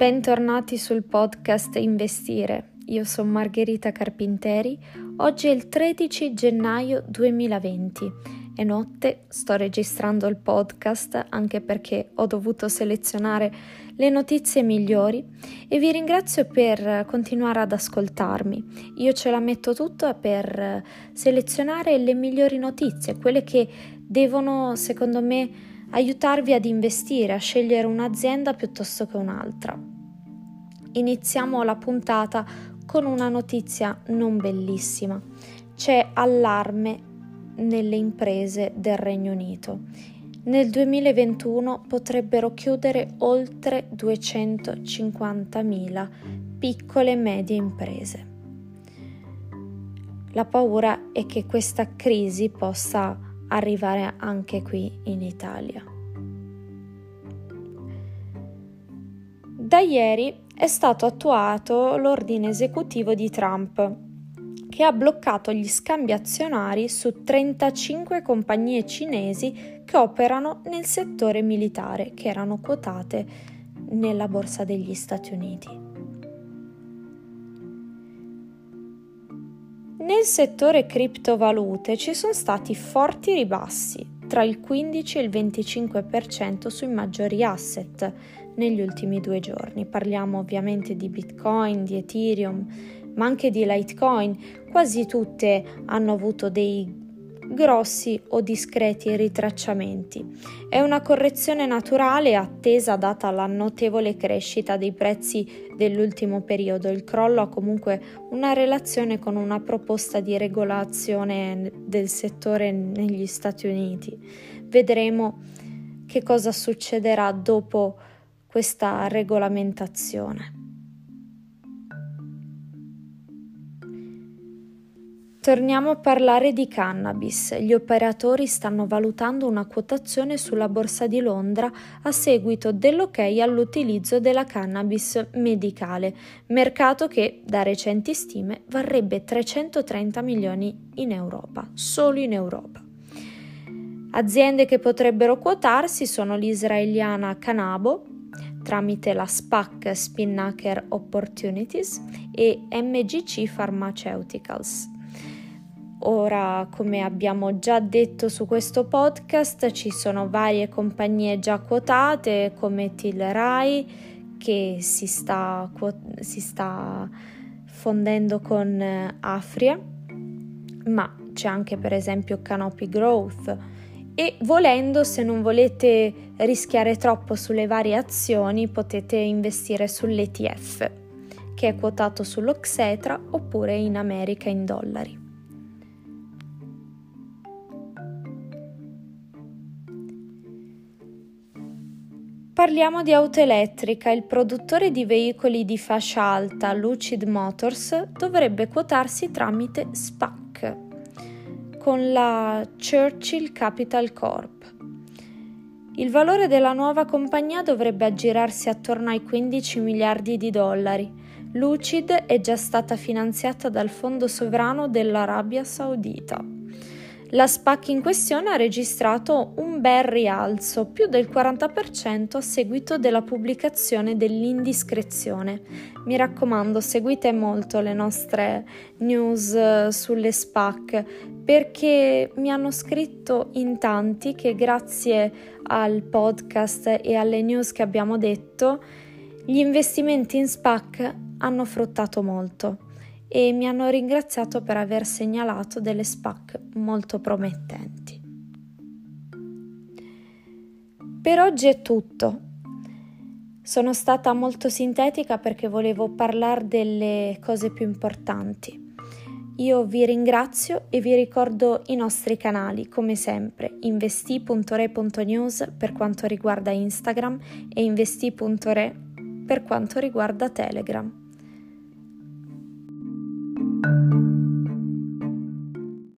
Bentornati sul podcast Investire. Io sono Margherita Carpinteri. Oggi è il 13 gennaio 2020 e notte sto registrando il podcast anche perché ho dovuto selezionare le notizie migliori e vi ringrazio per continuare ad ascoltarmi. Io ce la metto tutta per selezionare le migliori notizie, quelle che devono secondo me aiutarvi ad investire, a scegliere un'azienda piuttosto che un'altra. Iniziamo la puntata con una notizia non bellissima. C'è allarme nelle imprese del Regno Unito. Nel 2021 potrebbero chiudere oltre 250.000 piccole e medie imprese. La paura è che questa crisi possa arrivare anche qui in Italia. Da ieri è stato attuato l'ordine esecutivo di Trump che ha bloccato gli scambi azionari su 35 compagnie cinesi che operano nel settore militare, che erano quotate nella borsa degli Stati Uniti. Nel settore criptovalute ci sono stati forti ribassi, tra il 15 e il 25% sui maggiori asset negli ultimi due giorni. Parliamo ovviamente di Bitcoin, di Ethereum, ma anche di Litecoin. Quasi tutte hanno avuto dei grossi o discreti ritracciamenti. È una correzione naturale attesa data la notevole crescita dei prezzi dell'ultimo periodo. Il crollo ha comunque una relazione con una proposta di regolazione del settore negli Stati Uniti. Vedremo che cosa succederà dopo questa regolamentazione. Torniamo a parlare di cannabis. Gli operatori stanno valutando una quotazione sulla borsa di Londra a seguito dell'ok all'utilizzo della cannabis medicale, mercato che, da recenti stime, varrebbe 330 milioni in Europa, solo in Europa. Aziende che potrebbero quotarsi sono l'israeliana Canabo, tramite la SPAC Spinnaker Opportunities e MGC Pharmaceuticals. Ora, come abbiamo già detto su questo podcast, ci sono varie compagnie già quotate come Tillerai che si sta, si sta fondendo con eh, Afria, ma c'è anche per esempio Canopy Growth e volendo, se non volete rischiare troppo sulle varie azioni, potete investire sull'ETF che è quotato sull'Oxetra oppure in America in dollari. Parliamo di auto elettrica. Il produttore di veicoli di fascia alta Lucid Motors dovrebbe quotarsi tramite SPAC con la Churchill Capital Corp. Il valore della nuova compagnia dovrebbe aggirarsi attorno ai 15 miliardi di dollari. Lucid è già stata finanziata dal fondo sovrano dell'Arabia Saudita. La SPAC in questione ha registrato un bel rialzo, più del 40% a seguito della pubblicazione dell'indiscrezione. Mi raccomando, seguite molto le nostre news eh, sulle SPAC perché mi hanno scritto in tanti che grazie al podcast e alle news che abbiamo detto, gli investimenti in SPAC hanno fruttato molto e mi hanno ringraziato per aver segnalato delle SPAC molto promettenti. Per oggi è tutto. Sono stata molto sintetica perché volevo parlare delle cose più importanti. Io vi ringrazio e vi ricordo i nostri canali, come sempre, investi.re.news per quanto riguarda Instagram e investi.re per quanto riguarda Telegram.